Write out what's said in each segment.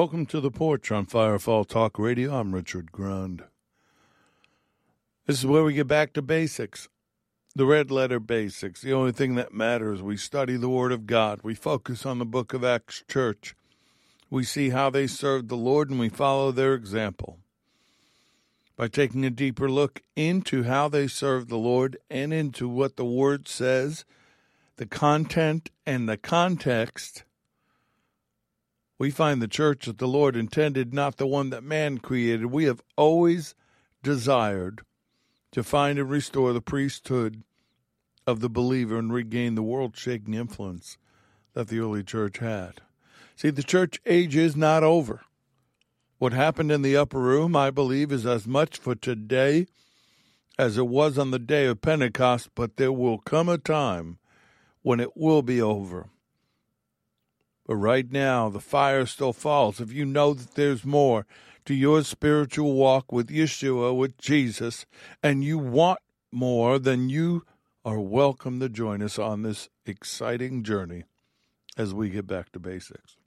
Welcome to the porch on Firefall Talk Radio. I'm Richard Grund. This is where we get back to basics. The red letter basics. The only thing that matters. We study the Word of God. We focus on the book of Acts Church. We see how they served the Lord and we follow their example. By taking a deeper look into how they served the Lord and into what the Word says, the content and the context we find the church that the Lord intended, not the one that man created. We have always desired to find and restore the priesthood of the believer and regain the world shaking influence that the early church had. See, the church age is not over. What happened in the upper room, I believe, is as much for today as it was on the day of Pentecost, but there will come a time when it will be over. But right now, the fire still falls. If you know that there's more to your spiritual walk with Yeshua, with Jesus, and you want more, then you are welcome to join us on this exciting journey as we get back to basics.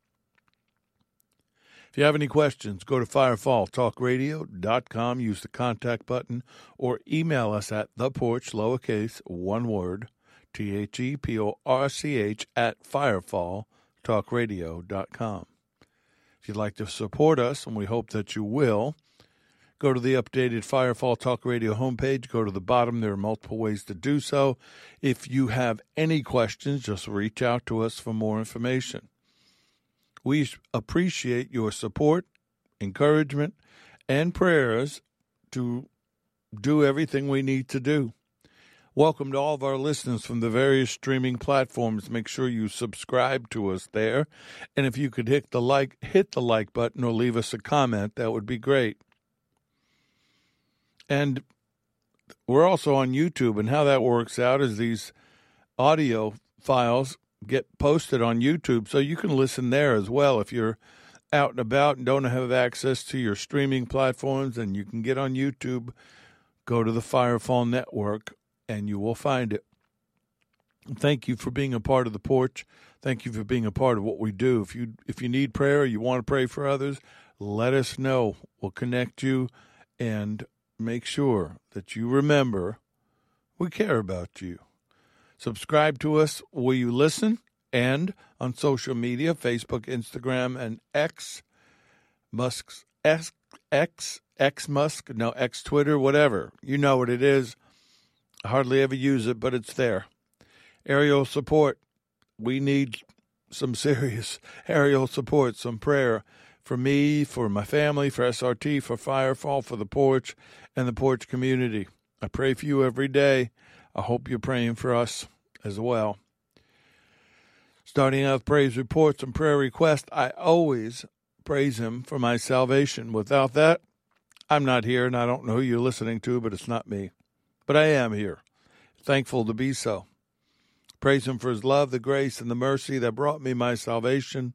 If you have any questions, go to firefalltalkradio.com, use the contact button, or email us at the porch, lowercase, one word, T H E P O R C H, at firefall talkradio.com. If you'd like to support us, and we hope that you will, go to the updated Firefall Talk Radio homepage. Go to the bottom. There are multiple ways to do so. If you have any questions, just reach out to us for more information. We appreciate your support, encouragement, and prayers to do everything we need to do. Welcome to all of our listeners from the various streaming platforms. Make sure you subscribe to us there. And if you could hit the like hit the like button or leave us a comment, that would be great. And we're also on YouTube and how that works out is these audio files get posted on YouTube so you can listen there as well if you're out and about and don't have access to your streaming platforms and you can get on YouTube go to the Firefall Network and you will find it. Thank you for being a part of the porch. Thank you for being a part of what we do. If you if you need prayer, you want to pray for others, let us know. We'll connect you and make sure that you remember we care about you. Subscribe to us where you listen and on social media, Facebook, Instagram, and X, Musk's X, X, X Musk, no, X Twitter, whatever. You know what it is. I hardly ever use it, but it's there. Aerial support. We need some serious aerial support, some prayer for me, for my family, for SRT, for Firefall, for the porch, and the porch community. I pray for you every day. I hope you're praying for us as well. Starting out with praise reports and prayer requests, I always praise Him for my salvation. Without that, I'm not here, and I don't know who you're listening to, but it's not me but I am here, thankful to be so. Praise Him for His love, the grace, and the mercy that brought me my salvation.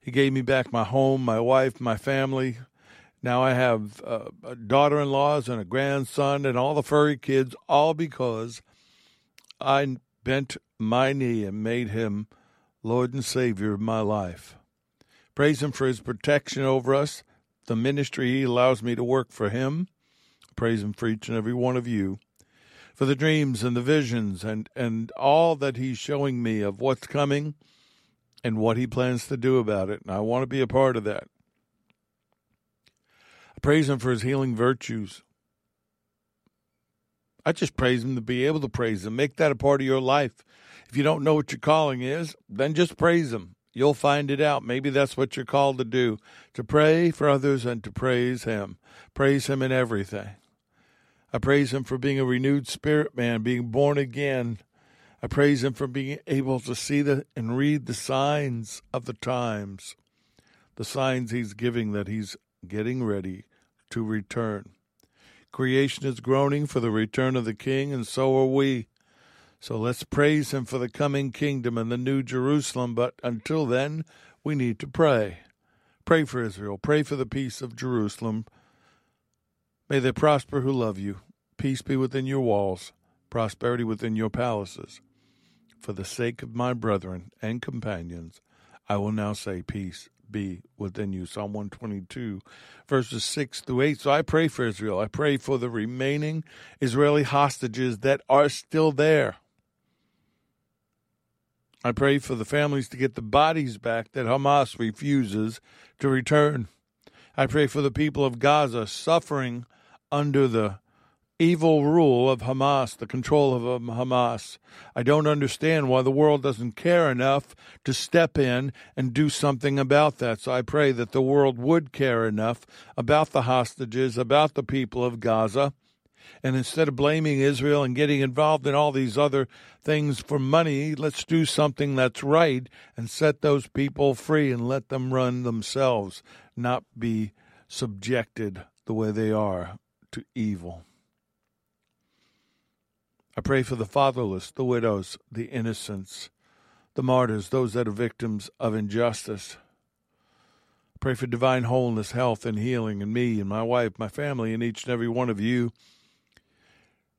He gave me back my home, my wife, my family. Now I have uh, daughter in laws and a grandson and all the furry kids, all because I bent my knee and made Him Lord and Savior of my life. Praise Him for His protection over us, the ministry He allows me to work for Him Praise Him for each and every one of you, for the dreams and the visions and, and all that He's showing me of what's coming and what He plans to do about it. And I want to be a part of that. I praise Him for His healing virtues. I just praise Him to be able to praise Him. Make that a part of your life. If you don't know what your calling is, then just praise Him. You'll find it out. Maybe that's what you're called to do to pray for others and to praise Him. Praise Him in everything. I praise Him for being a renewed spirit man, being born again. I praise Him for being able to see the, and read the signs of the times, the signs He's giving that He's getting ready to return. Creation is groaning for the return of the King, and so are we. So let's praise Him for the coming kingdom and the new Jerusalem. But until then, we need to pray. Pray for Israel. Pray for the peace of Jerusalem. May they prosper who love you. Peace be within your walls, prosperity within your palaces. For the sake of my brethren and companions, I will now say, Peace be within you. Psalm 122, verses 6 through 8. So I pray for Israel. I pray for the remaining Israeli hostages that are still there. I pray for the families to get the bodies back that Hamas refuses to return. I pray for the people of Gaza suffering under the evil rule of Hamas, the control of Hamas. I don't understand why the world doesn't care enough to step in and do something about that. So I pray that the world would care enough about the hostages, about the people of Gaza. And instead of blaming Israel and getting involved in all these other things for money, let's do something that's right and set those people free and let them run themselves, not be subjected the way they are to evil. I pray for the fatherless, the widows, the innocents, the martyrs, those that are victims of injustice. I pray for divine wholeness, health, and healing in me and my wife, my family, and each and every one of you.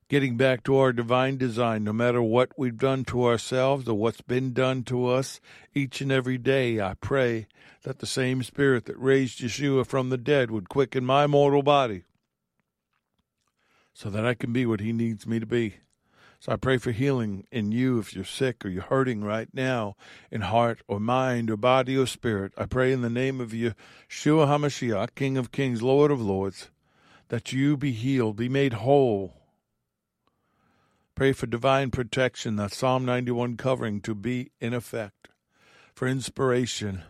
Getting back to our divine design, no matter what we've done to ourselves or what's been done to us, each and every day I pray that the same Spirit that raised Yeshua from the dead would quicken my mortal body so that I can be what He needs me to be. So I pray for healing in you if you're sick or you're hurting right now in heart or mind or body or spirit. I pray in the name of Yeshua HaMashiach, King of Kings, Lord of Lords, that you be healed, be made whole. Pray for divine protection, that Psalm 91 covering to be in effect, for inspiration,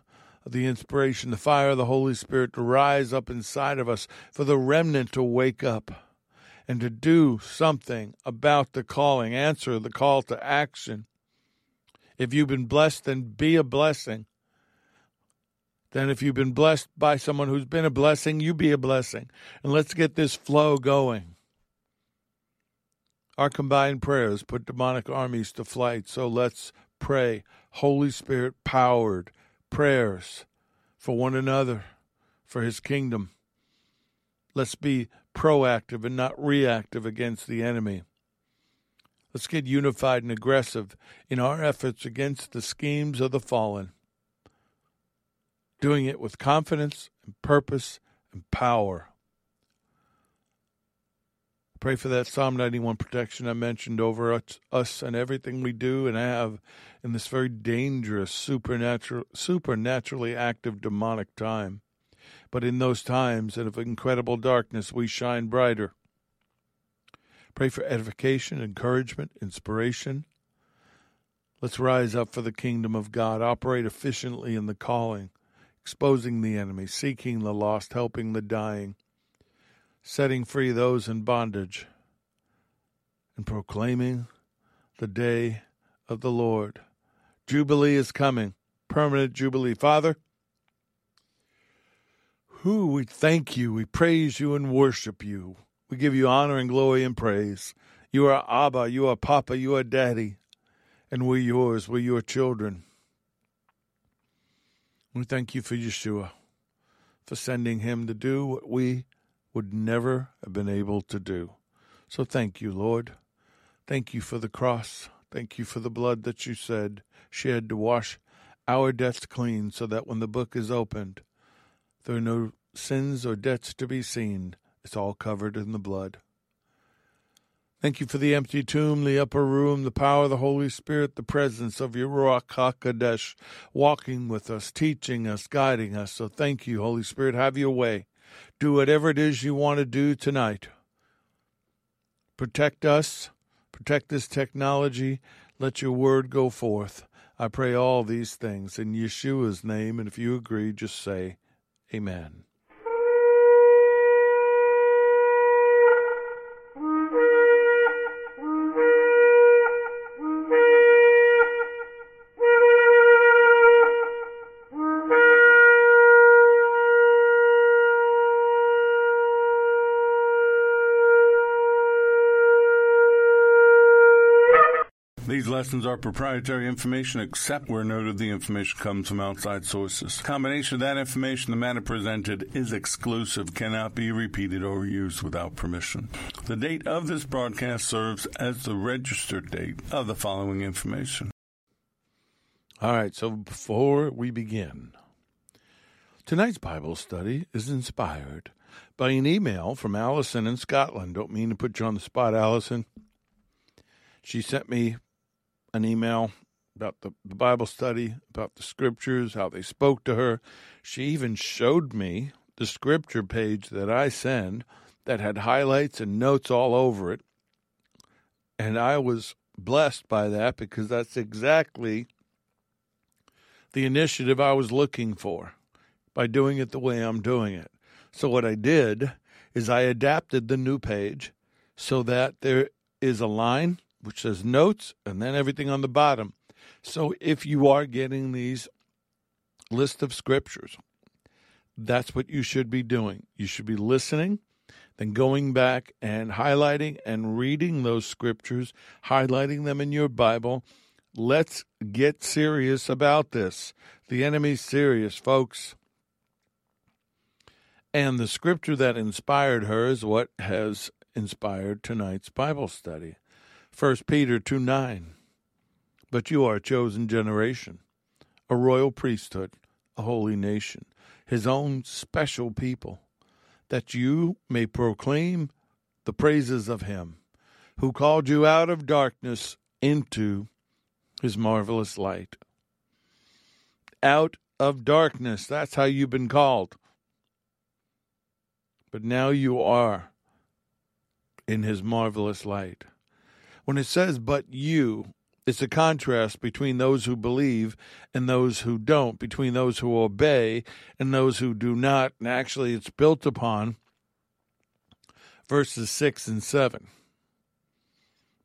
the inspiration, the fire of the Holy Spirit to rise up inside of us, for the remnant to wake up and to do something about the calling, answer the call to action. If you've been blessed, then be a blessing. Then, if you've been blessed by someone who's been a blessing, you be a blessing. And let's get this flow going. Our combined prayers put demonic armies to flight. So let's pray Holy Spirit powered prayers for one another, for His kingdom. Let's be proactive and not reactive against the enemy. Let's get unified and aggressive in our efforts against the schemes of the fallen, doing it with confidence and purpose and power. Pray for that Psalm 91 protection I mentioned over us and everything we do and have in this very dangerous, supernatural, supernaturally active demonic time. But in those times and of incredible darkness, we shine brighter. Pray for edification, encouragement, inspiration. Let's rise up for the kingdom of God, operate efficiently in the calling, exposing the enemy, seeking the lost, helping the dying, setting free those in bondage, and proclaiming the day of the Lord. Jubilee is coming, permanent Jubilee. Father, who we thank you, we praise you and worship you. We give you honor and glory and praise. You are Abba, you are Papa, you are Daddy, and we're yours, we're your children. We thank you for Yeshua, for sending him to do what we would never have been able to do. So thank you, Lord. Thank you for the cross. Thank you for the blood that you said shed to wash our debts clean so that when the book is opened, there are no sins or debts to be seen. It's all covered in the blood. Thank you for the empty tomb, the upper room, the power of the Holy Spirit, the presence of your Ruach walking with us, teaching us, guiding us. So thank you, Holy Spirit. Have your way. Do whatever it is you want to do tonight. Protect us, protect this technology. Let your word go forth. I pray all these things in Yeshua's name. And if you agree, just say, Amen. Lessons are proprietary information except where noted the information comes from outside sources. Combination of that information, the matter presented is exclusive, cannot be repeated or used without permission. The date of this broadcast serves as the registered date of the following information. All right, so before we begin, Tonight's Bible study is inspired by an email from Allison in Scotland. Don't mean to put you on the spot, Allison. She sent me an email about the, the Bible study, about the scriptures, how they spoke to her. She even showed me the scripture page that I send that had highlights and notes all over it. And I was blessed by that because that's exactly the initiative I was looking for by doing it the way I'm doing it. So, what I did is I adapted the new page so that there is a line which says notes and then everything on the bottom. So, if you are getting these list of scriptures, that's what you should be doing. You should be listening, then going back and highlighting and reading those scriptures, highlighting them in your Bible. Let's get serious about this. The enemy's serious, folks. And the scripture that inspired her is what has inspired tonight's Bible study. 1 Peter 2 9. But you are a chosen generation, a royal priesthood, a holy nation, his own special people, that you may proclaim the praises of him who called you out of darkness into his marvelous light. Out of darkness, that's how you've been called but now you are in his marvelous light. When it says, but you, it's a contrast between those who believe and those who don't, between those who obey and those who do not. And actually, it's built upon verses 6 and 7.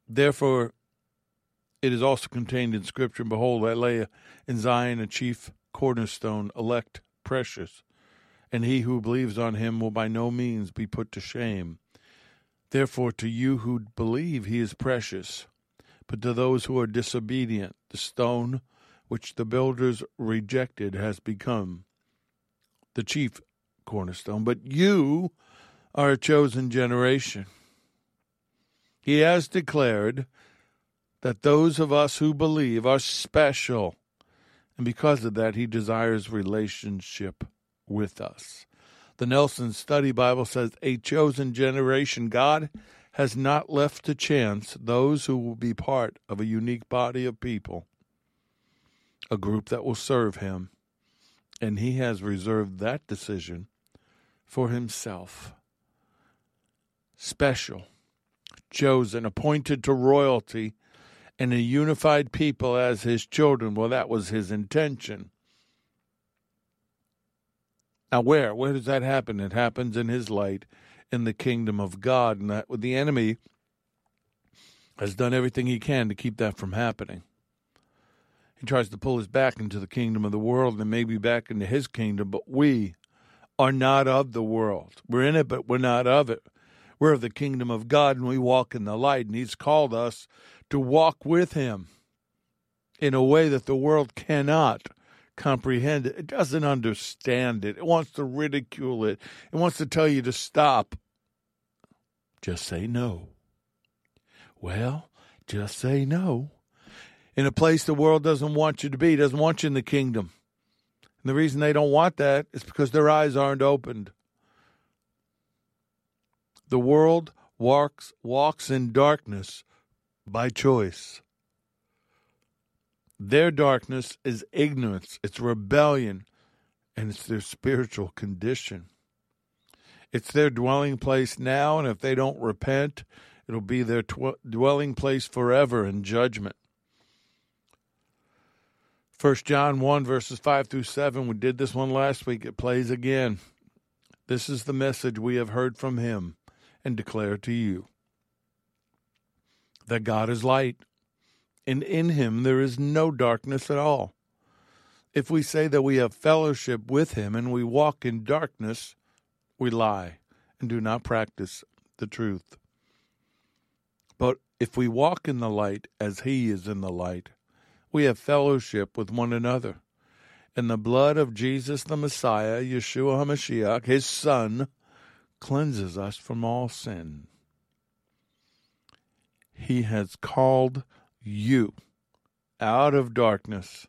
Therefore, it is also contained in Scripture Behold, I lay in Zion a chief cornerstone, elect, precious and he who believes on him will by no means be put to shame. Therefore, to you who believe, he is precious. But to those who are disobedient, the stone which the builders rejected has become the chief cornerstone. But you are a chosen generation. He has declared that those of us who believe are special. And because of that, he desires relationship with us. The Nelson Study Bible says, A chosen generation. God has not left to chance those who will be part of a unique body of people, a group that will serve Him. And He has reserved that decision for Himself. Special, chosen, appointed to royalty, and a unified people as His children. Well, that was His intention. Now, where? Where does that happen? It happens in his light in the kingdom of God. And that the enemy has done everything he can to keep that from happening. He tries to pull us back into the kingdom of the world and maybe back into his kingdom, but we are not of the world. We're in it, but we're not of it. We're of the kingdom of God and we walk in the light. And he's called us to walk with him in a way that the world cannot comprehend it. It doesn't understand it. It wants to ridicule it. It wants to tell you to stop. Just say no. Well, just say no. In a place the world doesn't want you to be, doesn't want you in the kingdom. And the reason they don't want that is because their eyes aren't opened. The world walks walks in darkness by choice. Their darkness is ignorance, it's rebellion, and it's their spiritual condition. It's their dwelling place now, and if they don't repent, it'll be their tw- dwelling place forever in judgment. 1 John 1, verses 5 through 7. We did this one last week. It plays again. This is the message we have heard from him and declare to you that God is light and in him there is no darkness at all. If we say that we have fellowship with him and we walk in darkness, we lie and do not practice the truth. But if we walk in the light as he is in the light, we have fellowship with one another. And the blood of Jesus the Messiah, Yeshua HaMashiach, his Son, cleanses us from all sin. He has called you out of darkness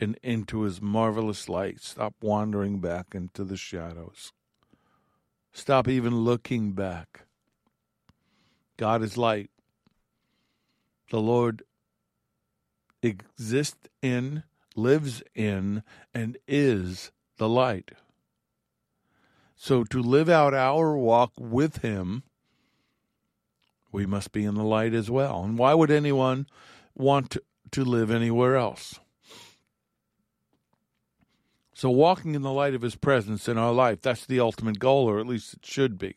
and into his marvelous light. Stop wandering back into the shadows. Stop even looking back. God is light. The Lord exists in, lives in, and is the light. So to live out our walk with Him, we must be in the light as well. And why would anyone want to, live anywhere else? So, walking in the light of His presence in our life, that's the ultimate goal, or at least it should be.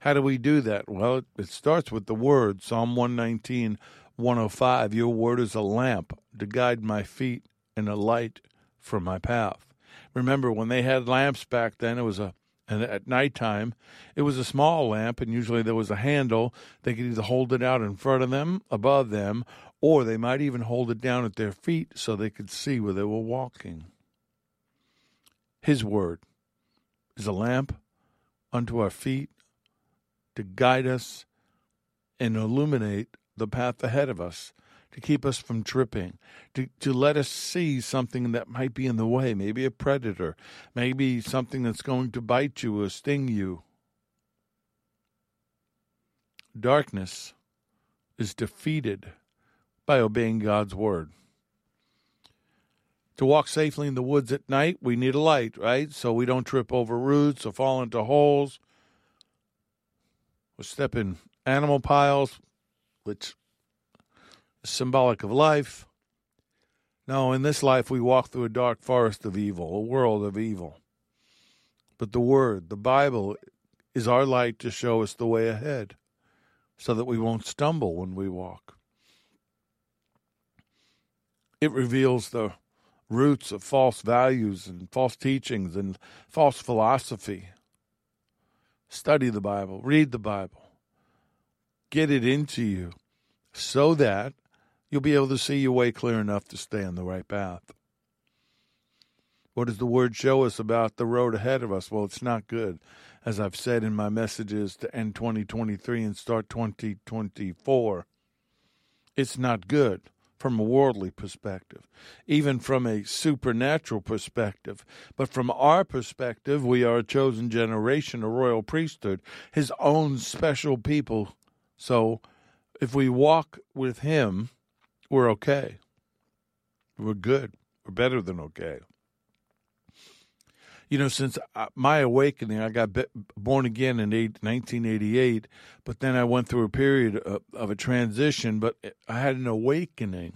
How do we do that? Well, it, it starts with the Word, Psalm 119, 105. Your Word is a lamp to guide my feet and a light for my path. Remember, when they had lamps back then, it was a and at nighttime it was a small lamp and usually there was a handle. They could either hold it out in front of them above them or they might even hold it down at their feet so they could see where they were walking. His word is a lamp unto our feet to guide us and illuminate the path ahead of us to keep us from tripping, to, to let us see something that might be in the way, maybe a predator, maybe something that's going to bite you or sting you. Darkness is defeated by obeying God's word. To walk safely in the woods at night, we need a light, right? So we don't trip over roots or fall into holes or step in animal piles, which symbolic of life. Now, in this life we walk through a dark forest of evil, a world of evil. But the Word, the Bible, is our light to show us the way ahead so that we won't stumble when we walk. It reveals the roots of false values and false teachings and false philosophy. Study the Bible, read the Bible, get it into you so that you'll be able to see your way clear enough to stay on the right path. What does the word show us about the road ahead of us? Well, it's not good. As I've said in my messages to end 2023 and start 2024, it's not good from a worldly perspective, even from a supernatural perspective. But from our perspective, we are a chosen generation, a royal priesthood, his own special people. So if we walk with him, we're okay. We're good. We're better than okay. You know, since my awakening, I got born again in 1988, but then I went through a period of, of a transition, but I had an awakening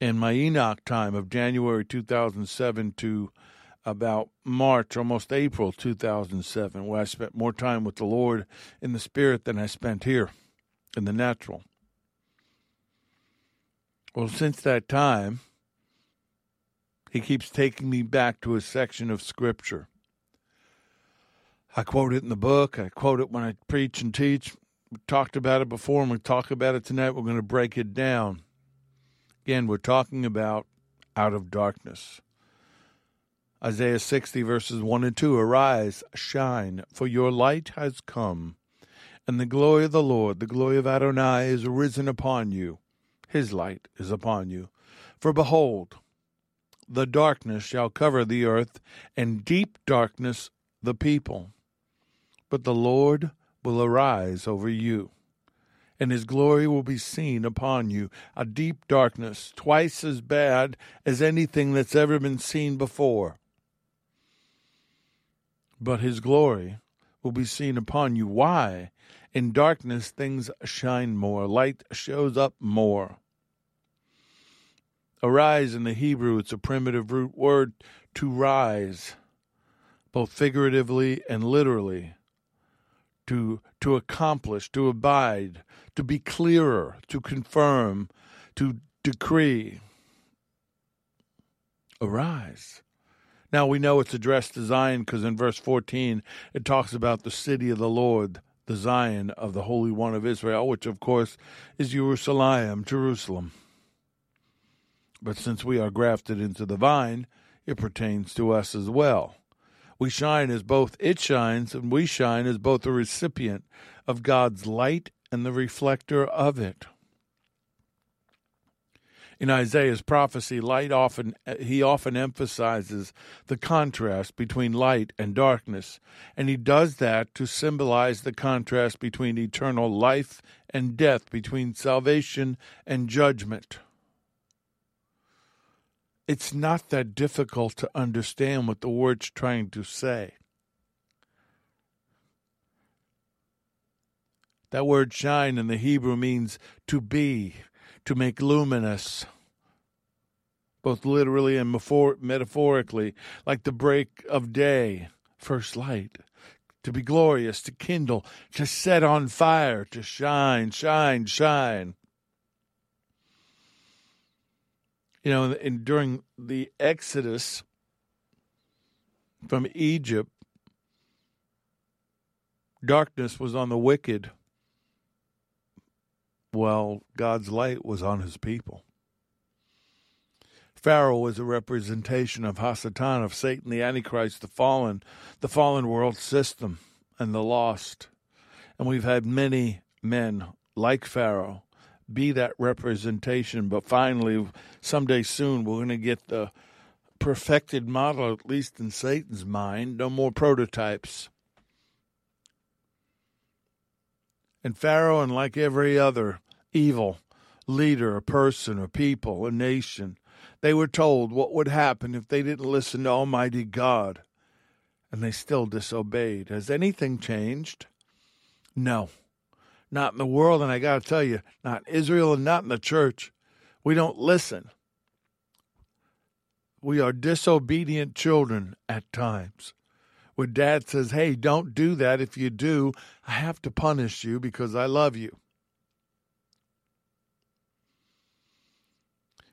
in my Enoch time of January 2007 to about March, almost April 2007, where I spent more time with the Lord in the Spirit than I spent here in the natural. Well, since that time, he keeps taking me back to a section of Scripture. I quote it in the book, I quote it when I preach and teach. We talked about it before, and we talk about it tonight. We're going to break it down. Again, we're talking about out of darkness. Isaiah 60, verses 1 and 2 Arise, shine, for your light has come, and the glory of the Lord, the glory of Adonai, is risen upon you his light is upon you. For behold, the darkness shall cover the earth, and deep darkness the people. But the Lord will arise over you, and his glory will be seen upon you. A deep darkness, twice as bad as anything that's ever been seen before. But his glory will be seen upon you. Why? In darkness, things shine more, light shows up more. Arise in the Hebrew, it's a primitive root word to rise, both figuratively and literally. To, to accomplish, to abide, to be clearer, to confirm, to decree. Arise. Now we know it's addressed to Zion because in verse 14 it talks about the city of the Lord, the Zion of the Holy One of Israel, which of course is Jerusalem, Jerusalem. But since we are grafted into the vine, it pertains to us as well. We shine as both it shines, and we shine as both the recipient of God's light and the reflector of it. In Isaiah's prophecy, light often uh, he often emphasizes the contrast between light and darkness, and he does that to symbolize the contrast between eternal life and death, between salvation and judgment. It's not that difficult to understand what the word's trying to say. That word shine in the Hebrew means to be, to make luminous, both literally and metaphorically, like the break of day, first light, to be glorious, to kindle, to set on fire, to shine, shine, shine. You know, and during the Exodus from Egypt, darkness was on the wicked well, God's light was on his people. Pharaoh was a representation of Hasatan, of Satan, the Antichrist, the fallen, the fallen world system, and the lost. And we've had many men like Pharaoh be that representation, but finally, someday soon, we're going to get the perfected model, at least in Satan's mind. No more prototypes. And Pharaoh, and like every other evil leader, a person, a people, a nation, they were told what would happen if they didn't listen to Almighty God. And they still disobeyed. Has anything changed? No. Not in the world, and I got to tell you, not in Israel and not in the church. We don't listen. We are disobedient children at times where dad says, Hey, don't do that. If you do, I have to punish you because I love you.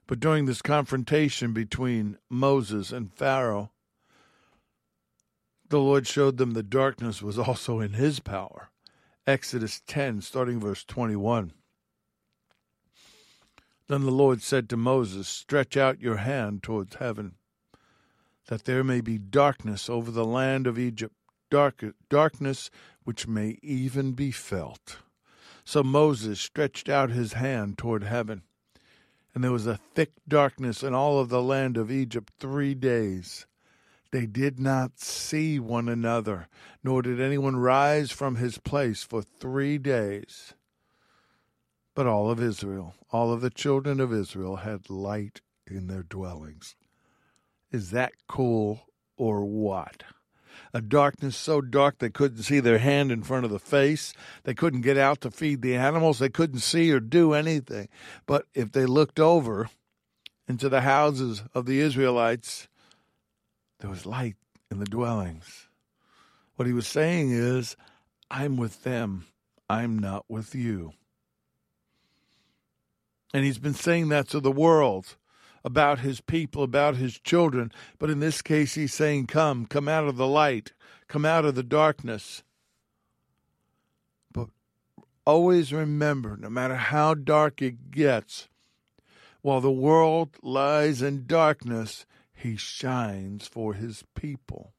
But during this confrontation between Moses and Pharaoh, the Lord showed them the darkness was also in his power. Exodus 10, starting verse 21. Then the Lord said to Moses, Stretch out your hand towards heaven that there may be darkness over the land of Egypt, dark, darkness which may even be felt. So Moses stretched out his hand toward heaven, and there was a thick darkness in all of the land of Egypt three days. They did not see one another, nor did anyone rise from his place for three days. But all of Israel, all of the children of Israel, had light in their dwellings. Is that cool or what? A darkness so dark they couldn't see their hand in front of the face. They couldn't get out to feed the animals. They couldn't see or do anything. But if they looked over into the houses of the Israelites, there was light in the dwellings. What he was saying is, I'm with them, I'm not with you. And he's been saying that to the world about his people, about his children. But in this case, he's saying, Come, come out of the light, come out of the darkness. But always remember, no matter how dark it gets, while the world lies in darkness, he shines for his people.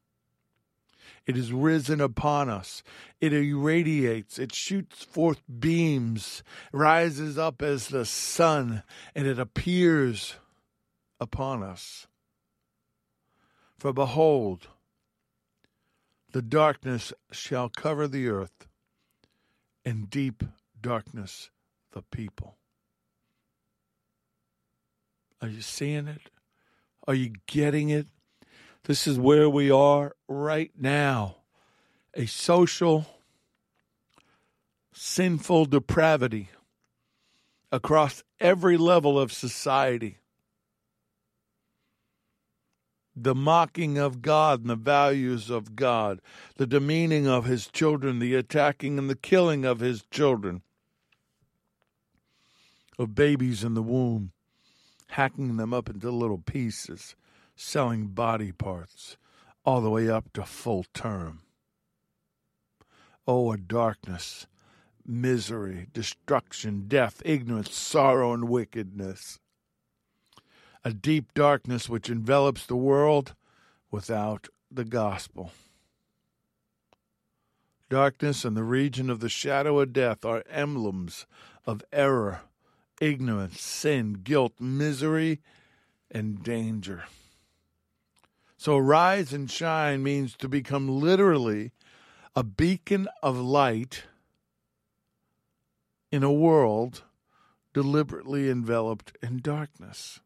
It is risen upon us. It irradiates. It shoots forth beams, rises up as the sun, and it appears upon us. For behold, the darkness shall cover the earth, and deep darkness the people. Are you seeing it? Are you getting it? This is where we are right now. A social, sinful depravity across every level of society the mocking of God and the values of God, the demeaning of his children, the attacking and the killing of his children, of babies in the womb, hacking them up into little pieces, selling body parts, all the way up to full term. Oh, a darkness, misery, destruction, death, ignorance, sorrow, and wickedness a deep darkness which envelops the world without the gospel. Darkness and the region of the shadow of death are emblems of error ignorance, sin, guilt, misery, and danger. So, rise and shine means to become literally a beacon of light in a world deliberately enveloped in darkness.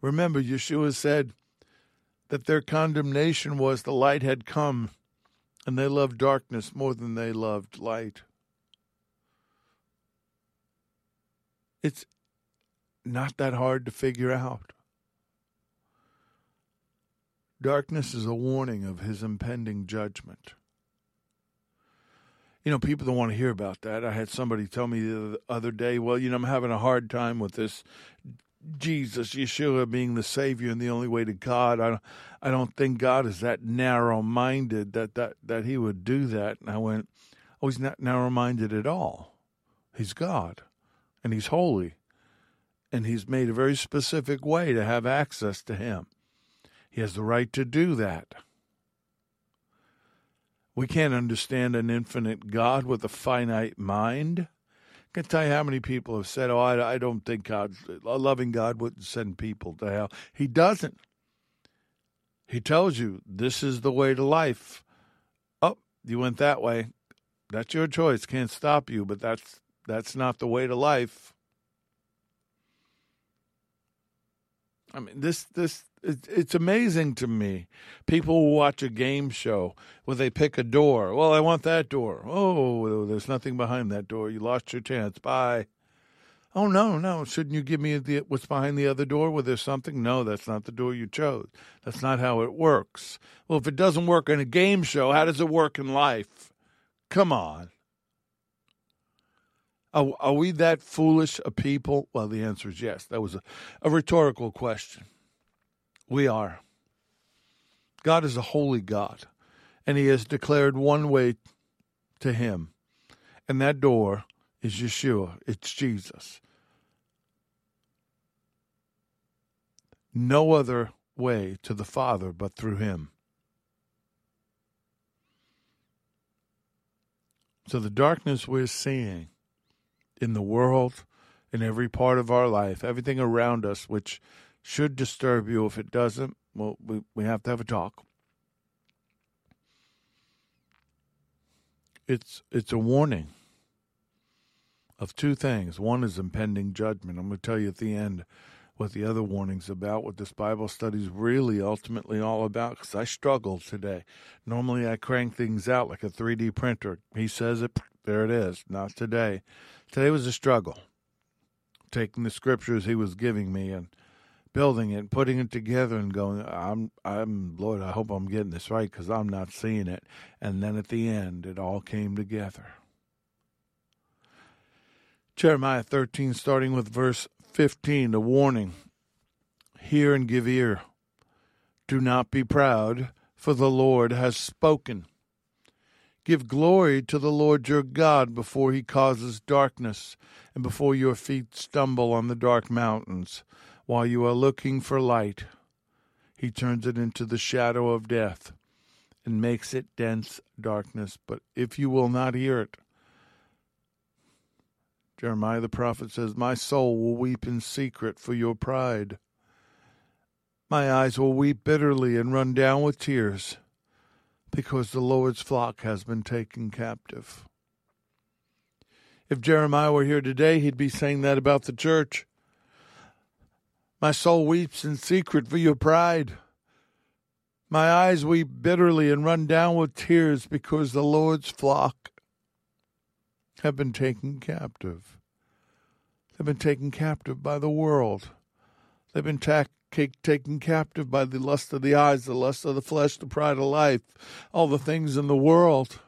Remember, Yeshua said that their condemnation was the light had come and they loved darkness more than they loved light. It's not that hard to figure out. Darkness is a warning of his impending judgment. You know, people don't want to hear about that. I had somebody tell me the other day, well, you know, I'm having a hard time with this Jesus, Yeshua being the Savior and the only way to God. I, I don't think God is that narrow minded that, that, that He would do that. And I went, oh, He's not narrow minded at all. He's God and He's holy. And He's made a very specific way to have access to Him. He has the right to do that. We can't understand an infinite God with a finite mind. I can tell you how many people have said, "Oh, I, I don't think God, a loving God wouldn't send people to hell." He doesn't. He tells you this is the way to life. Oh, you went that way. That's your choice. Can't stop you, but that's that's not the way to life. I mean, this this it's amazing to me. People watch a game show where they pick a door. Well, I want that door. Oh, there's nothing behind that door. You lost your chance. Bye. Oh no, no! Shouldn't you give me the, what's behind the other door? Where there's something? No, that's not the door you chose. That's not how it works. Well, if it doesn't work in a game show, how does it work in life? Come on. Are, are we that foolish a people? Well, the answer is yes. That was a, a rhetorical question. We are. God is a holy God, and He has declared one way to Him, and that door is Yeshua. It's Jesus. No other way to the Father but through Him. So the darkness we're seeing in the world, in every part of our life, everything around us, which should disturb you. If it doesn't, well, we, we have to have a talk. It's it's a warning of two things. One is impending judgment. I'm going to tell you at the end what the other warning's about, what this Bible study is really ultimately all about, because I struggled today. Normally I crank things out like a 3D printer. He says it, there it is. Not today. Today was a struggle. Taking the scriptures he was giving me and building it, and putting it together, and going, "I'm, I'm, Lord, I hope I'm getting this right because I'm not seeing it." And then at the end, it all came together. Jeremiah 13, starting with verse 15, a warning: Hear and give ear. Do not be proud, for the Lord has spoken. Give glory to the Lord your God before he causes darkness, and before your feet stumble on the dark mountains. While you are looking for light, he turns it into the shadow of death and makes it dense darkness. But if you will not hear it, Jeremiah the prophet says, My soul will weep in secret for your pride. My eyes will weep bitterly and run down with tears because the Lord's flock has been taken captive. If Jeremiah were here today, he'd be saying that about the church. My soul weeps in secret for your pride. My eyes weep bitterly and run down with tears because the Lord's flock have been taken captive. They've been taken captive by the world. They've been ta- taken captive by the lust of the eyes, the lust of the flesh, the pride of life, all the things in the world.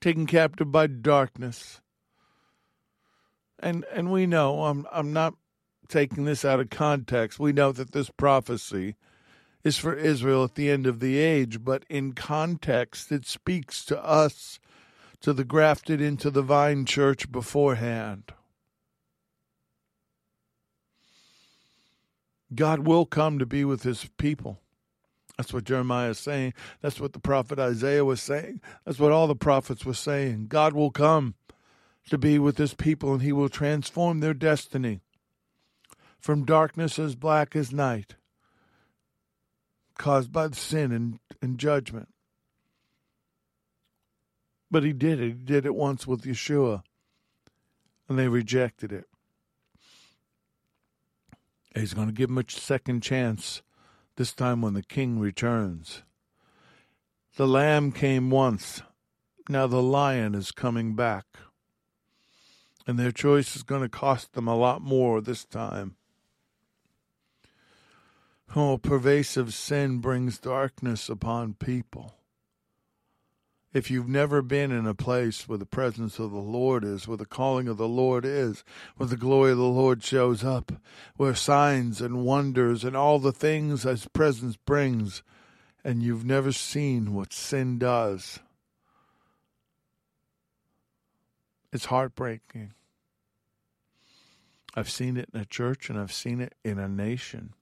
Taken captive by darkness. And and we know I'm I'm not taking this out of context. We know that this prophecy is for Israel at the end of the age, but in context it speaks to us to the grafted into the vine church beforehand. God will come to be with his people. That's what Jeremiah is saying. That's what the prophet Isaiah was saying. That's what all the prophets were saying. God will come to be with his people and he will transform their destiny from darkness as black as night caused by sin and, and judgment. But he did it. He did it once with Yeshua, and they rejected it. He's going to give them a second chance this time when the king returns. The lamb came once, now the lion is coming back. And their choice is going to cost them a lot more this time. Oh, pervasive sin brings darkness upon people. If you've never been in a place where the presence of the Lord is, where the calling of the Lord is, where the glory of the Lord shows up, where signs and wonders and all the things His presence brings, and you've never seen what sin does, it's heartbreaking. I've seen it in a church and I've seen it in a nation.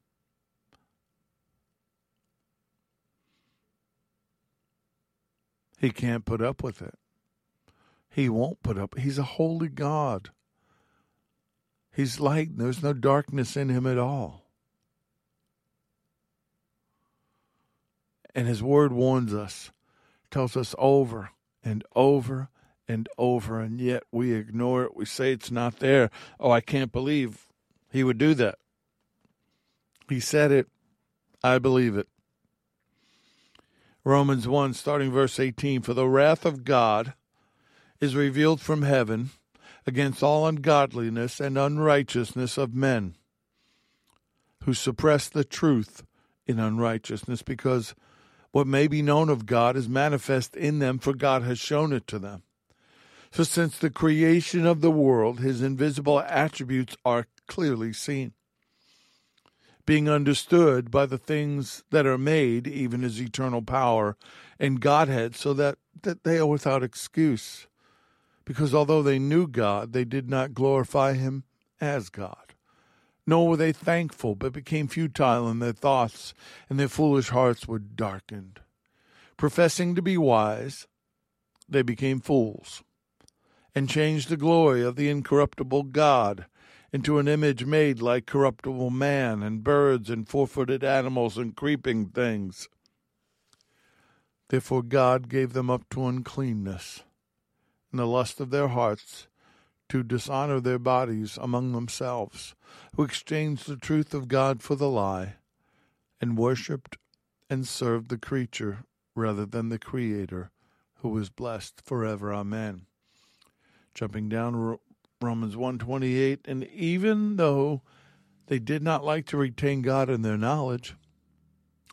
He can't put up with it. He won't put up. He's a holy God. He's light. There's no darkness in him at all. And his word warns us, tells us over and over and over, and yet we ignore it. We say it's not there. Oh, I can't believe he would do that. He said it. I believe it. Romans 1, starting verse 18 For the wrath of God is revealed from heaven against all ungodliness and unrighteousness of men who suppress the truth in unrighteousness, because what may be known of God is manifest in them, for God has shown it to them. For since the creation of the world, his invisible attributes are clearly seen being understood by the things that are made, even his eternal power and Godhead, so that, that they are without excuse. Because although they knew God, they did not glorify him as God. Nor were they thankful, but became futile in their thoughts, and their foolish hearts were darkened. Professing to be wise, they became fools, and changed the glory of the incorruptible God into an image made like corruptible man, and birds, and four footed animals, and creeping things. Therefore God gave them up to uncleanness, and the lust of their hearts, to dishonor their bodies among themselves, who exchanged the truth of God for the lie, and worshipped and served the creature rather than the Creator, who is blessed forever. Amen. Jumping down Romans 128 and even though they did not like to retain God in their knowledge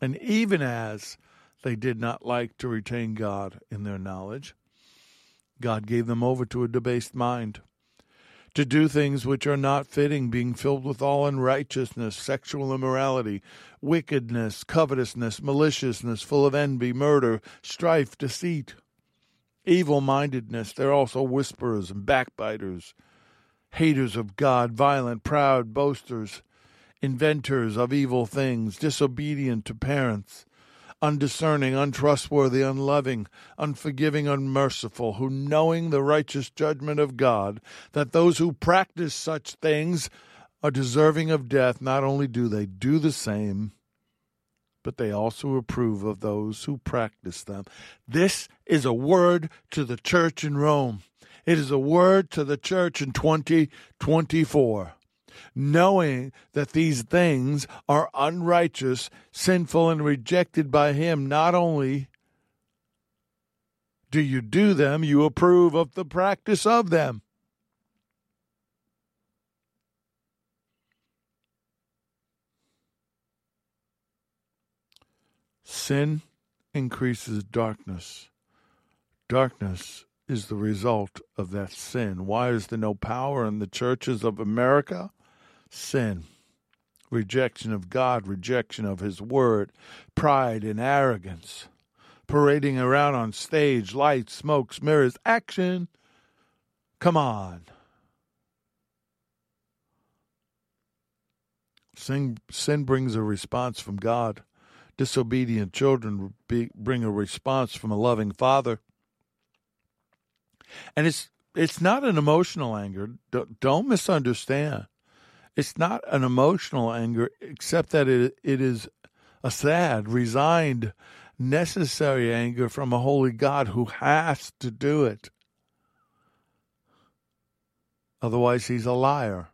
and even as they did not like to retain God in their knowledge God gave them over to a debased mind to do things which are not fitting, being filled with all unrighteousness, sexual immorality, wickedness, covetousness, maliciousness, full of envy, murder, strife, deceit, evil mindedness. They're also whisperers and backbiters, haters of God, violent, proud, boasters, inventors of evil things, disobedient to parents, undiscerning, untrustworthy, unloving, unforgiving, unmerciful, who, knowing the righteous judgment of God, that those who practice such things are deserving of death, not only do they do the same, but they also approve of those who practice them. This is a word to the church in Rome. It is a word to the church in 2024. Knowing that these things are unrighteous, sinful, and rejected by Him, not only do you do them, you approve of the practice of them. Sin increases darkness. Darkness is the result of that sin. Why is there no power in the churches of America? Sin. Rejection of God, rejection of His Word, pride and arrogance, parading around on stage, lights, smokes, mirrors, action. Come on. Sin, sin brings a response from God disobedient children bring a response from a loving father. And it's it's not an emotional anger. Don't, don't misunderstand. It's not an emotional anger, except that it it is a sad, resigned, necessary anger from a holy God who has to do it. Otherwise, he's a liar.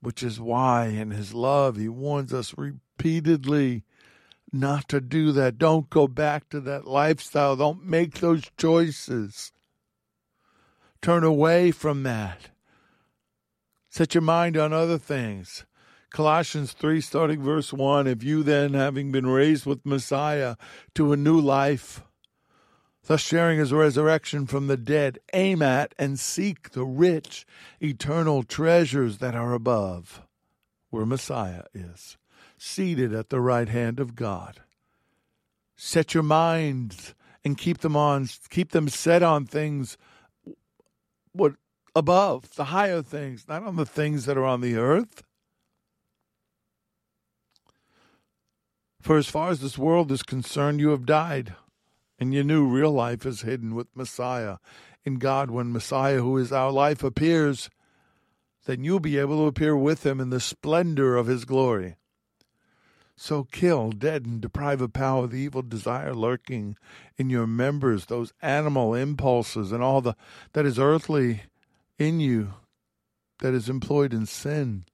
Which is why, in his love, he warns us repeatedly not to do that. Don't go back to that lifestyle. Don't make those choices. Turn away from that. Set your mind on other things. Colossians 3, starting verse 1 If you then, having been raised with Messiah to a new life, thus sharing his resurrection from the dead, aim at and seek the rich, eternal treasures that are above, where Messiah is, seated at the right hand of God. Set your minds and keep them on, keep them set on things what above, the higher things, not on the things that are on the earth. For as far as this world is concerned, you have died and your new real life is hidden with Messiah in God. When Messiah, who is our life, appears, then you'll be able to appear with him in the splendor of his glory. So kill, deaden, deprive of power the evil desire lurking in your members, those animal impulses and all the that is earthly in you, that is employed in sin,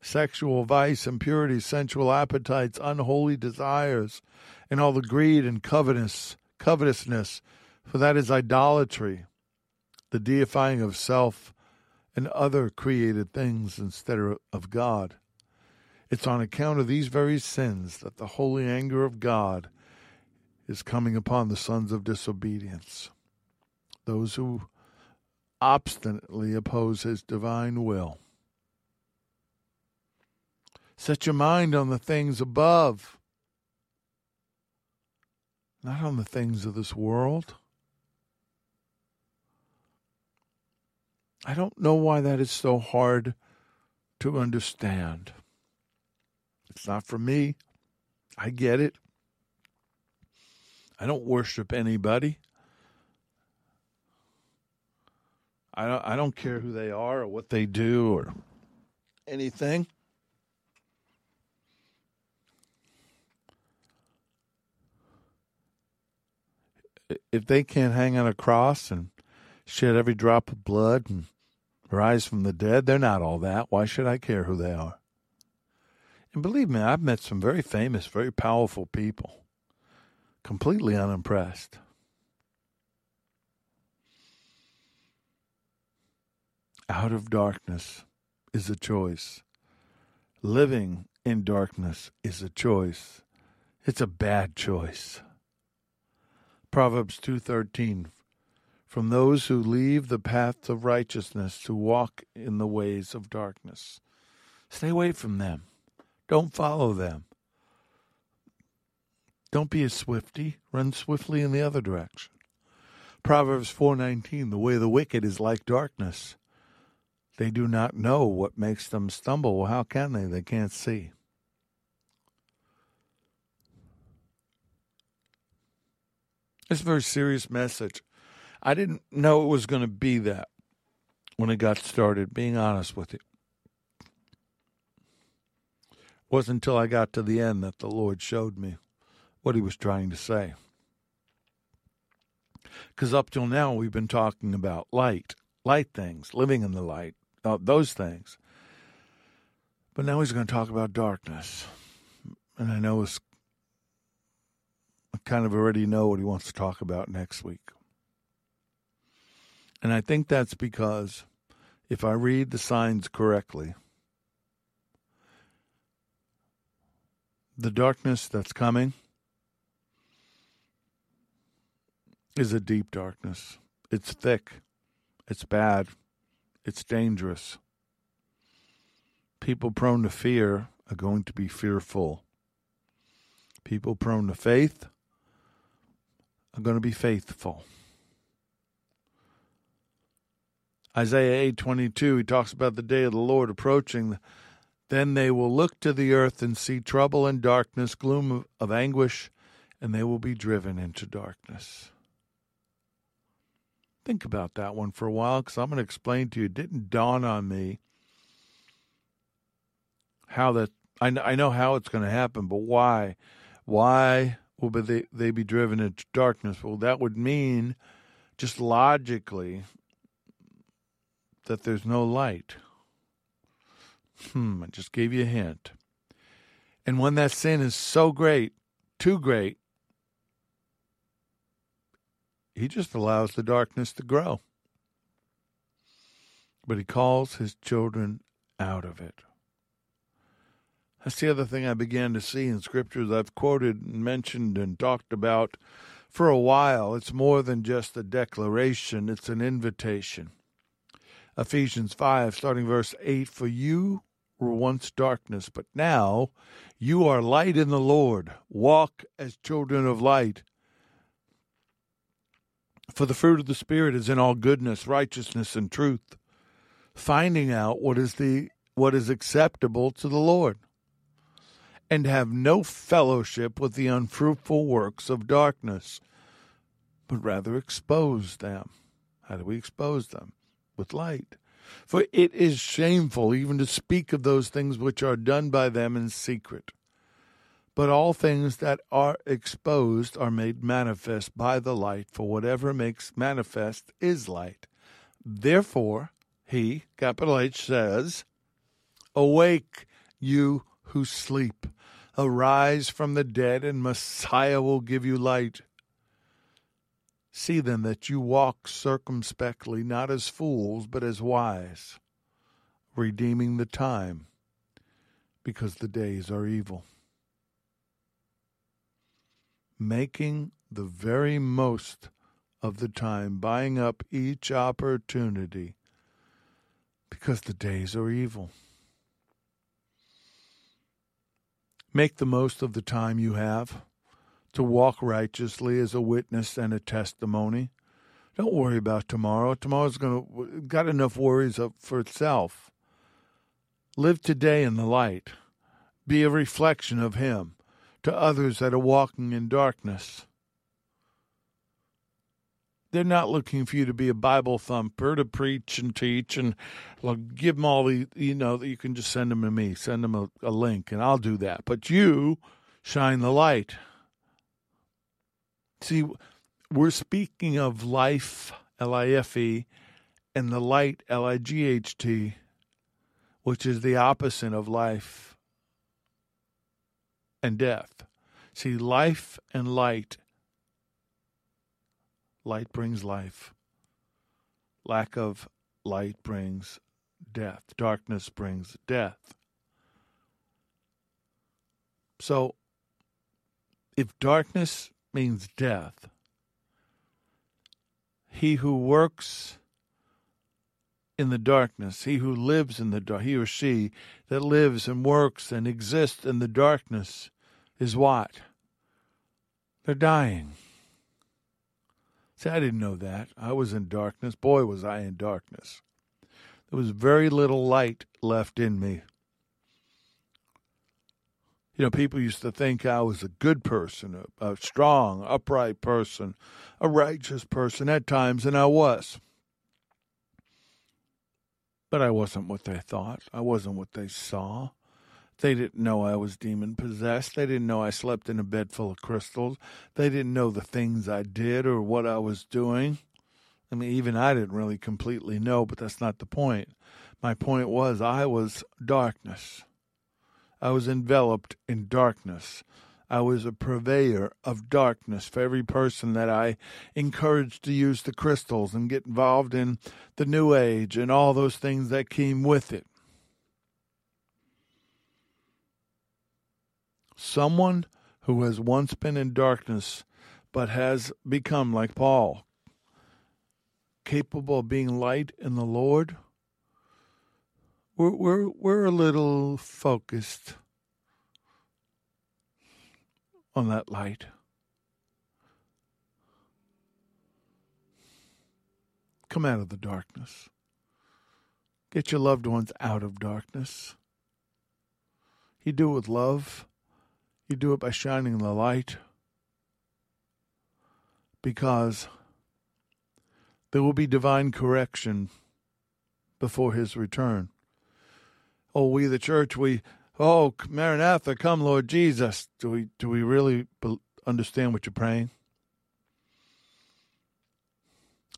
sexual vice, impurity, sensual appetites, unholy desires, and all the greed and covetous, covetousness, for that is idolatry, the deifying of self and other created things instead of God. It's on account of these very sins that the holy anger of God is coming upon the sons of disobedience, those who obstinately oppose his divine will. Set your mind on the things above not on the things of this world. I don't know why that is so hard to understand. It's not for me. I get it. I don't worship anybody. I don't I don't care who they are or what they do or anything. if they can't hang on a cross and shed every drop of blood and rise from the dead, they're not all that. Why should I care who they are? And believe me, I've met some very famous, very powerful people, completely unimpressed. Out of darkness is a choice. Living in darkness is a choice. It's a bad choice. Proverbs 2:13 From those who leave the path of righteousness to walk in the ways of darkness. Stay away from them. Don't follow them. Don't be a swifty. Run swiftly in the other direction. Proverbs 4:19 The way of the wicked is like darkness. They do not know what makes them stumble. Well, how can they? They can't see. It's a very serious message. I didn't know it was going to be that when it got started, being honest with you. It wasn't until I got to the end that the Lord showed me what he was trying to say. Because up till now, we've been talking about light, light things, living in the light, uh, those things. But now he's going to talk about darkness. And I know it's I kind of already know what he wants to talk about next week. And I think that's because if I read the signs correctly, the darkness that's coming is a deep darkness. It's thick, it's bad, it's dangerous. People prone to fear are going to be fearful. People prone to faith are going to be faithful. Isaiah 8:22 he talks about the day of the Lord approaching Then they will look to the earth and see trouble and darkness, gloom of, anguish, and they will be driven into darkness. Think about that one for a while because I'm going to explain to you. It didn't dawn on me how that, I, I know how it's going to happen, but why? Why will they, they be driven into darkness? Well, that would mean just logically that there's no light. Hmm, I just gave you a hint. And when that sin is so great, too great, he just allows the darkness to grow. But he calls his children out of it. That's the other thing I began to see in scriptures I've quoted and mentioned and talked about for a while. It's more than just a declaration, it's an invitation. Ephesians 5, starting verse 8 For you were once darkness, but now you are light in the Lord. Walk as children of light. For the fruit of the Spirit is in all goodness, righteousness, and truth, finding out what is the what is acceptable to the Lord, and have no fellowship with the unfruitful works of darkness, but rather expose them. How do we expose them? With light. For it is shameful even to speak of those things which are done by them in secret. But all things that are exposed are made manifest by the light, for whatever makes manifest is light. Therefore, he, capital H, says, Awake, you who sleep. Arise from the dead, and Messiah will give you light. See then that you walk circumspectly, not as fools, but as wise, redeeming the time, because the days are evil. Making the very most of the time, buying up each opportunity, because the days are evil. Make the most of the time you have to walk righteously as a witness and a testimony. Don't worry about tomorrow. Tomorrow's going to got enough worries up for itself. Live today in the light. Be a reflection of him to others that are walking in darkness. They're not looking for you to be a Bible thumper to preach and teach and give them all the, you know, you can just send them to me, send them a, a link, and I'll do that. But you shine the light. See, we're speaking of life, L I F E, and the light, L I G H T, which is the opposite of life and death. See, life and light. Light brings life. Lack of light brings death. Darkness brings death. So, if darkness means death. He who works in the darkness, he who lives in the dark, he or she that lives and works and exists in the darkness is what? They're dying. See, I didn't know that. I was in darkness. Boy, was I in darkness. There was very little light left in me. You know, people used to think I was a good person, a, a strong, upright person, a righteous person at times, and I was. But I wasn't what they thought. I wasn't what they saw. They didn't know I was demon possessed. They didn't know I slept in a bed full of crystals. They didn't know the things I did or what I was doing. I mean, even I didn't really completely know, but that's not the point. My point was I was darkness. I was enveloped in darkness. I was a purveyor of darkness for every person that I encouraged to use the crystals and get involved in the New Age and all those things that came with it. Someone who has once been in darkness but has become, like Paul, capable of being light in the Lord we're we're we're a little focused on that light. Come out of the darkness. Get your loved ones out of darkness. You do it with love. You do it by shining the light. Because there will be divine correction before his return. Oh, we the church, we oh Maranatha, come Lord Jesus. Do we do we really understand what you're praying?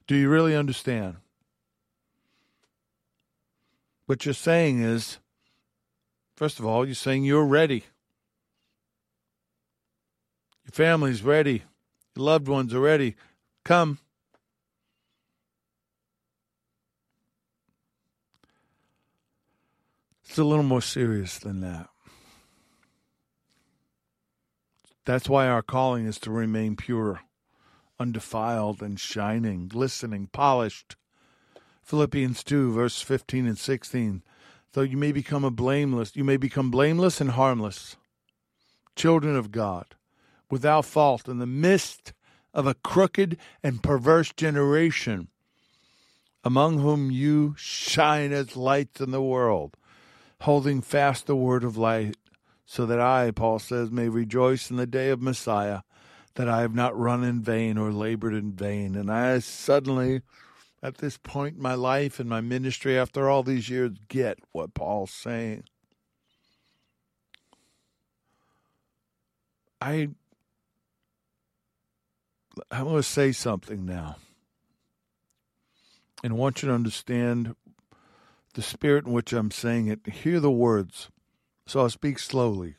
Do you really understand? What you're saying is, first of all, you're saying you're ready. Your family's ready. Your loved ones are ready. Come. It's a little more serious than that. That's why our calling is to remain pure, undefiled, and shining, glistening, polished. Philippians 2, verse 15 and 16. Though you may become a blameless, you may become blameless and harmless, children of God, without fault in the midst of a crooked and perverse generation, among whom you shine as lights in the world, holding fast the word of light, so that I, Paul says, may rejoice in the day of Messiah, that I have not run in vain or labored in vain. And I suddenly, at this point in my life and my ministry, after all these years, get what Paul's saying. I I'm going to say something now. And I want you to understand the spirit in which I'm saying it. Hear the words. So I'll speak slowly.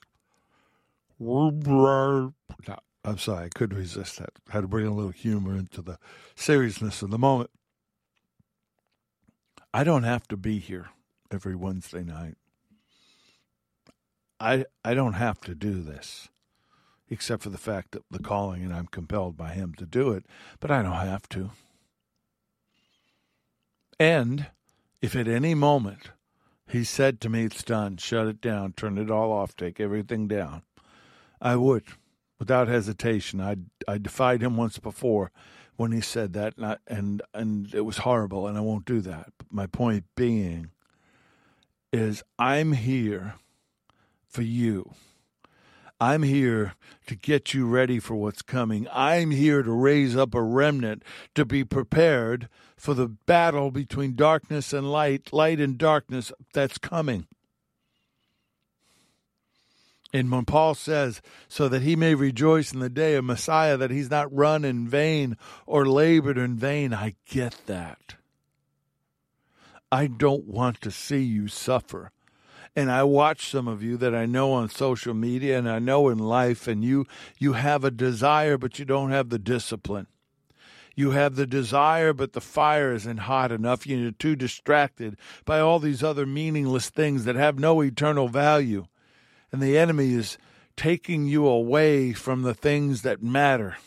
I'm sorry, I couldn't resist that. I had to bring a little humor into the seriousness of the moment. I don't have to be here every Wednesday night. I I don't have to do this except for the fact that the calling and I'm compelled by him to do it, but I don't have to. And if at any moment he said to me, It's done, shut it down, turn it all off, take everything down, I would, without hesitation. I I defied him once before when he said that, and I, and, and it was horrible, and I won't do that. But my point being is, I'm here for you. I'm here to get you ready for what's coming. I'm here to raise up a remnant to be prepared for the battle between darkness and light, light and darkness that's coming. And when Paul says, so that he may rejoice in the day of Messiah, that he's not run in vain or labored in vain, I get that. I don't want to see you suffer and I watch some of you that I know on social media and I know in life and you you have a desire but you don't have the discipline. You have the desire but the fire isn't hot enough. You're too distracted by all these other meaningless things that have no eternal value. And the enemy is taking you away from the things that matter.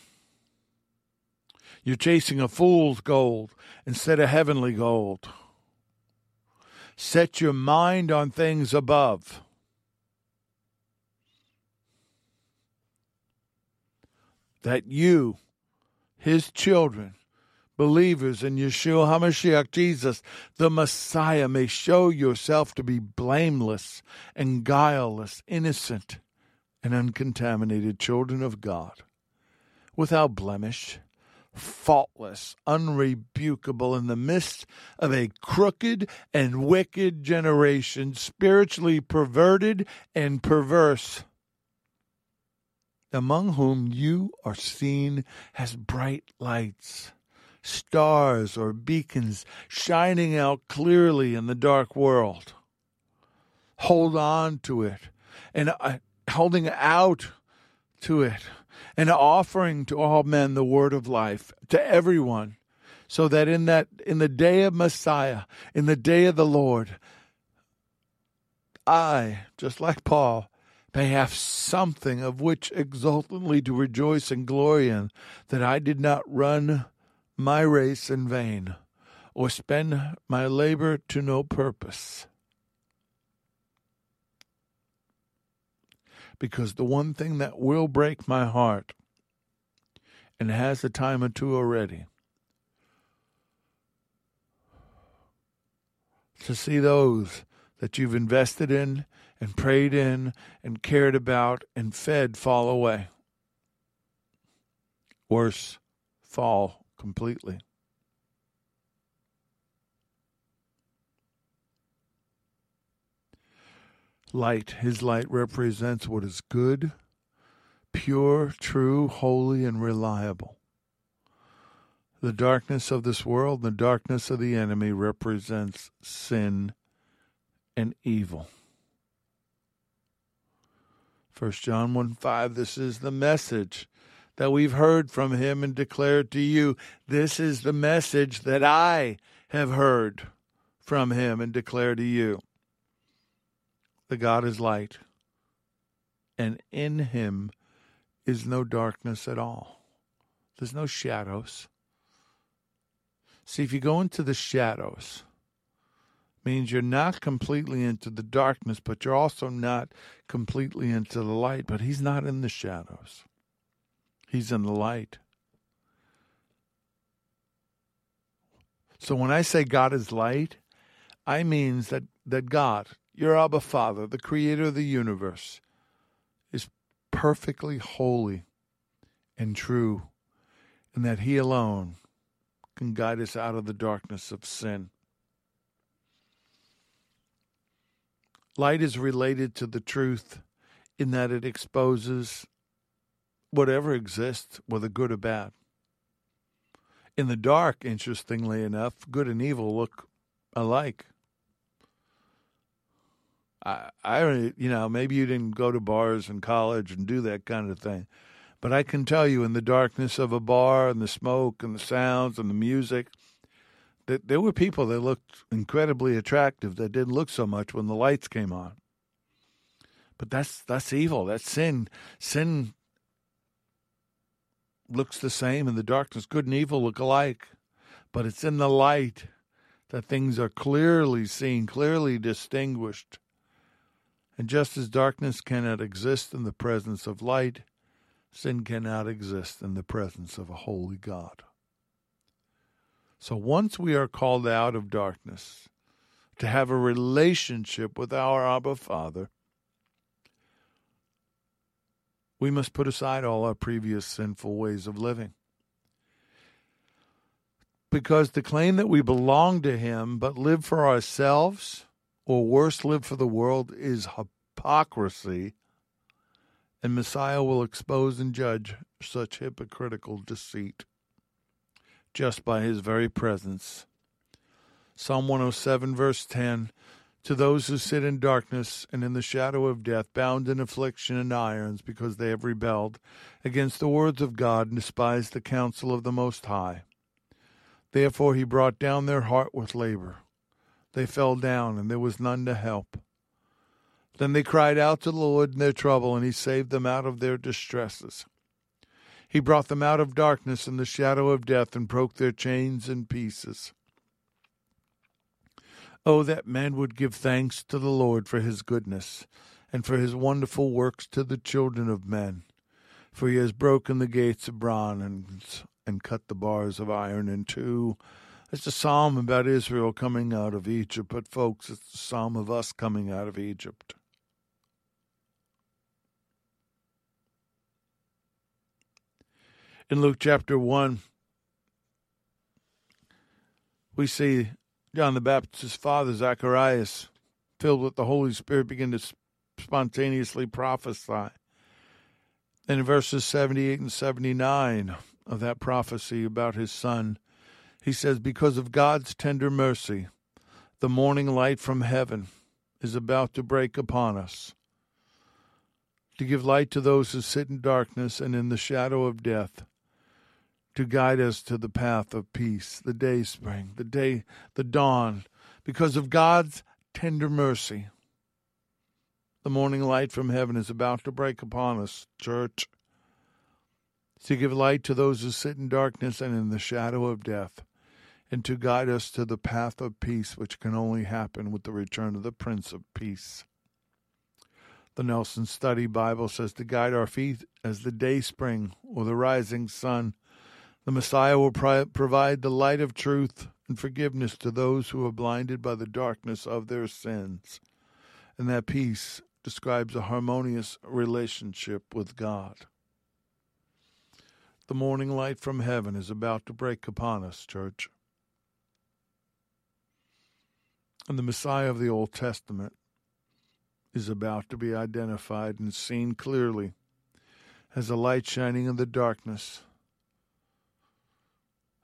You're chasing a fool's gold instead of heavenly gold. Set your mind on things above. That you, his children, believers in Yeshua HaMashiach, Jesus, the Messiah, may show yourself to be blameless and guileless, innocent and uncontaminated children of God, without blemish faultless, unrebukable in the midst of a crooked and wicked generation, spiritually perverted and perverse, among whom you are seen as bright lights, stars or beacons shining out clearly in the dark world. Hold on to it and uh, holding out to it and offering to all men the word of life to everyone so that in that in the day of Messiah, in the day of the Lord, I, just like Paul, may have something of which exultantly to rejoice and glory in, that I did not run my race in vain, or spend my labor to no purpose. Because the one thing that will break my heart, and has a time or two already, to see those that you've invested in and prayed in and cared about and fed fall away. Worse, fall completely. Light, his light represents what is good, pure, true, holy, and reliable. The darkness of this world, the darkness of the enemy represents sin and evil. 1 John 1 5, this is the message that we've heard from him and declared to you. This is the message that I have heard from him and declared to you. The God is light, and in him is no darkness at all. There's no shadows. See, if you go into the shadows, means you're not completely into the darkness, but you're also not completely into the light. But he's not in the shadows. He's in the light. So when I say God is light, I means that, that God, your Abba Father, the creator of the universe, is perfectly holy and true, and that He alone can guide us out of the darkness of sin. Light is related to the truth in that it exposes whatever exists, whether good or bad. In the dark, interestingly enough, good and evil look alike. I, I, you know, maybe you didn't go to bars in college and do that kind of thing, but I can tell you, in the darkness of a bar and the smoke and the sounds and the music, that there were people that looked incredibly attractive that didn't look so much when the lights came on. But that's that's evil. That's sin. Sin looks the same in the darkness. Good and evil look alike, but it's in the light that things are clearly seen, clearly distinguished. And just as darkness cannot exist in the presence of light, sin cannot exist in the presence of a holy God. So once we are called out of darkness to have a relationship with our Abba Father, we must put aside all our previous sinful ways of living. Because to claim that we belong to Him but live for ourselves, or worse, live for the world, is hypocrisy, and Messiah will expose and judge such hypocritical deceit just by his very presence. Psalm 107, verse 10 To those who sit in darkness and in the shadow of death, bound in affliction and irons, because they have rebelled against the words of God and despised the counsel of the Most High. Therefore he brought down their heart with labor. They fell down, and there was none to help. Then they cried out to the Lord in their trouble, and he saved them out of their distresses. He brought them out of darkness and the shadow of death and broke their chains in pieces. Oh, that men would give thanks to the Lord for his goodness and for his wonderful works to the children of men. For he has broken the gates of bronze and, and cut the bars of iron in two. It's a psalm about Israel coming out of Egypt, but folks, it's a psalm of us coming out of Egypt. in Luke chapter 1, we see John the Baptist's father, Zacharias, filled with the Holy Spirit, begin to spontaneously prophesy. And in verses 78 and 79 of that prophecy about his son, he says, Because of God's tender mercy, the morning light from heaven is about to break upon us, to give light to those who sit in darkness and in the shadow of death to guide us to the path of peace, the day spring, the day, the dawn, because of God's tender mercy. The morning light from heaven is about to break upon us, church, to give light to those who sit in darkness and in the shadow of death, and to guide us to the path of peace, which can only happen with the return of the Prince of Peace. The Nelson Study Bible says to guide our feet as the day spring or the rising sun the Messiah will provide the light of truth and forgiveness to those who are blinded by the darkness of their sins. And that peace describes a harmonious relationship with God. The morning light from heaven is about to break upon us, church. And the Messiah of the Old Testament is about to be identified and seen clearly as a light shining in the darkness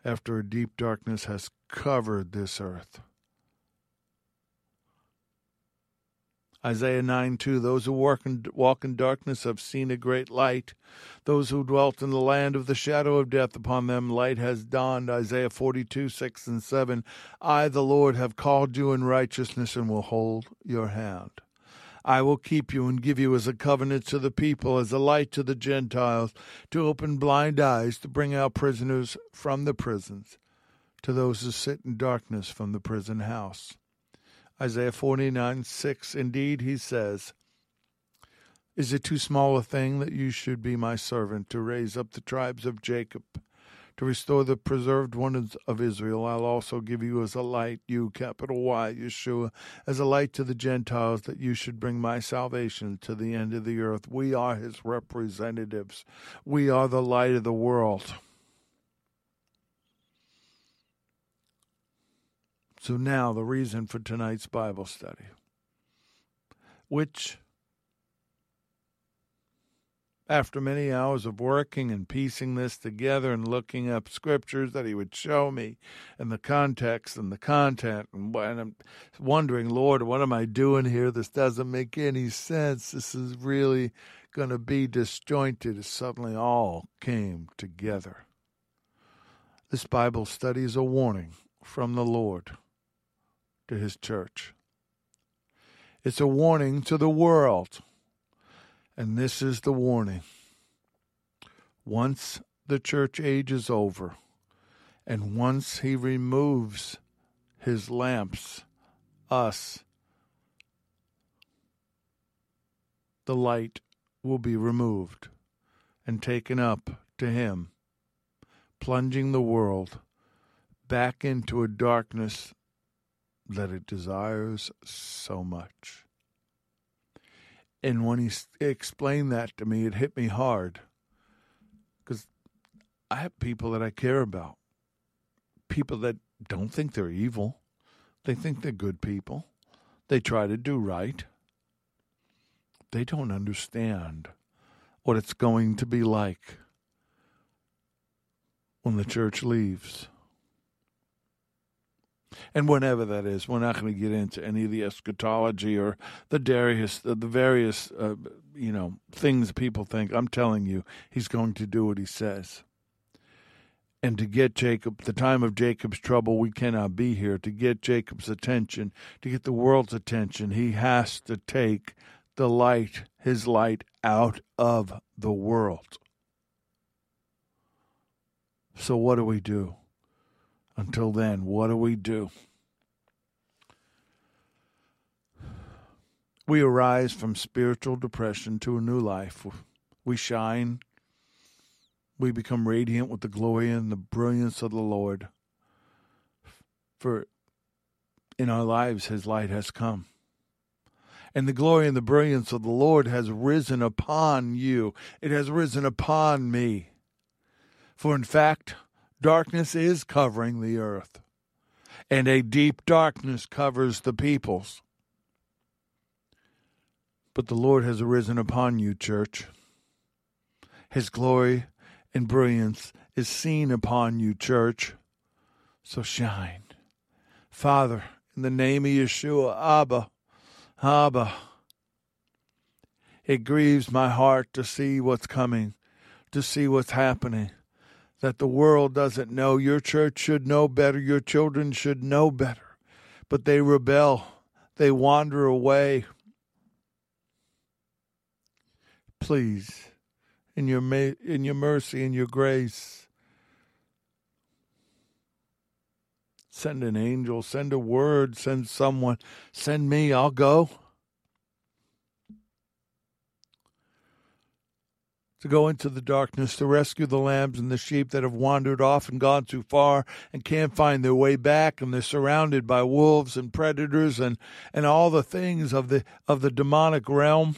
after a deep darkness has covered this earth. Isaiah 9 2 Those who walk in, walk in darkness have seen a great light. Those who dwelt in the land of the shadow of death, upon them light has dawned. Isaiah 42 6 and 7 I, the Lord, have called you in righteousness and will hold your hand. I will keep you and give you as a covenant to the people, as a light to the Gentiles, to open blind eyes, to bring out prisoners from the prisons, to those who sit in darkness from the prison house. Isaiah 49 6. Indeed, he says, Is it too small a thing that you should be my servant to raise up the tribes of Jacob? To restore the preserved ones of Israel, I'll also give you as a light, you, capital Y, Yeshua, as a light to the Gentiles, that you should bring my salvation to the end of the earth. We are his representatives. We are the light of the world. So now the reason for tonight's Bible study, which after many hours of working and piecing this together and looking up scriptures that he would show me and the context and the content and, I'm wondering, Lord, what am I doing here? This doesn't make any sense. This is really going to be disjointed. Suddenly all came together. This Bible study is a warning from the Lord to his church. It's a warning to the world. And this is the warning. Once the church age is over, and once he removes his lamps, us, the light will be removed and taken up to him, plunging the world back into a darkness that it desires so much. And when he explained that to me, it hit me hard because I have people that I care about, people that don't think they're evil, they think they're good people, they try to do right. They don't understand what it's going to be like when the church leaves. And whenever that is, we're not going to get into any of the eschatology or the the, the various, uh, you know, things people think. I'm telling you, he's going to do what he says. And to get Jacob, the time of Jacob's trouble, we cannot be here. To get Jacob's attention, to get the world's attention, he has to take the light, his light, out of the world. So, what do we do? Until then, what do we do? We arise from spiritual depression to a new life. We shine. We become radiant with the glory and the brilliance of the Lord. For in our lives, His light has come. And the glory and the brilliance of the Lord has risen upon you. It has risen upon me. For in fact, Darkness is covering the earth, and a deep darkness covers the peoples. But the Lord has arisen upon you, church. His glory and brilliance is seen upon you, church. So shine. Father, in the name of Yeshua, Abba, Abba, it grieves my heart to see what's coming, to see what's happening that the world doesn't know. Your church should know better. Your children should know better. But they rebel, they wander away. Please, in your, in your mercy in your grace, send an angel, send a word, send someone, send me, I'll go. To go into the darkness to rescue the lambs and the sheep that have wandered off and gone too far and can't find their way back and they're surrounded by wolves and predators and, and all the things of the of the demonic realm.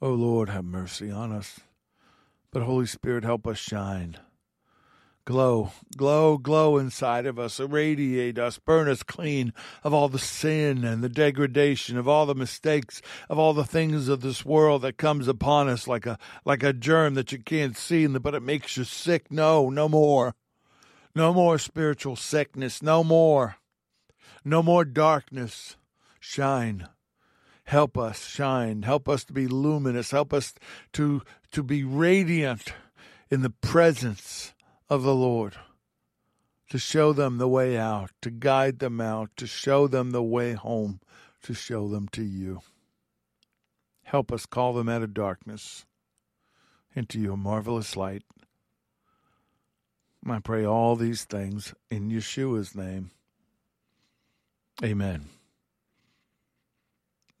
Oh Lord, have mercy on us. But Holy Spirit, help us shine. Glow, glow, glow inside of us, irradiate us, burn us clean of all the sin and the degradation, of all the mistakes, of all the things of this world that comes upon us like a like a germ that you can't see, but it makes you sick. No, no more. No more spiritual sickness. No more. No more darkness. Shine. Help us shine. Help us to be luminous. Help us to to be radiant in the presence of the Lord, to show them the way out, to guide them out, to show them the way home, to show them to you. Help us call them out of darkness into your marvelous light. I pray all these things in Yeshua's name. Amen.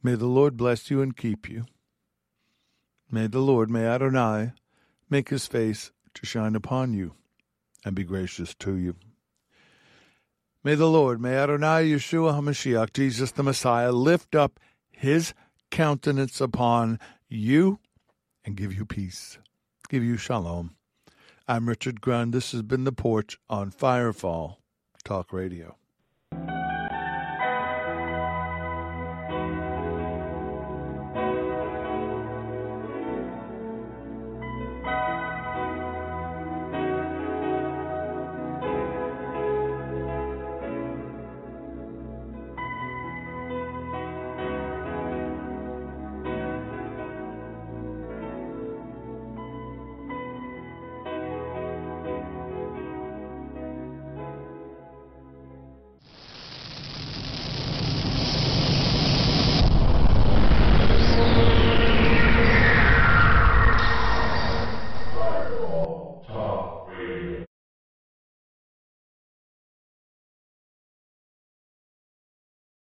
May the Lord bless you and keep you. May the Lord, may Adonai, make his face to shine upon you and be gracious to you. May the Lord, may Adonai Yeshua HaMashiach, Jesus the Messiah, lift up his countenance upon you and give you peace, give you shalom. I'm Richard Grund. This has been The Porch on Firefall Talk Radio.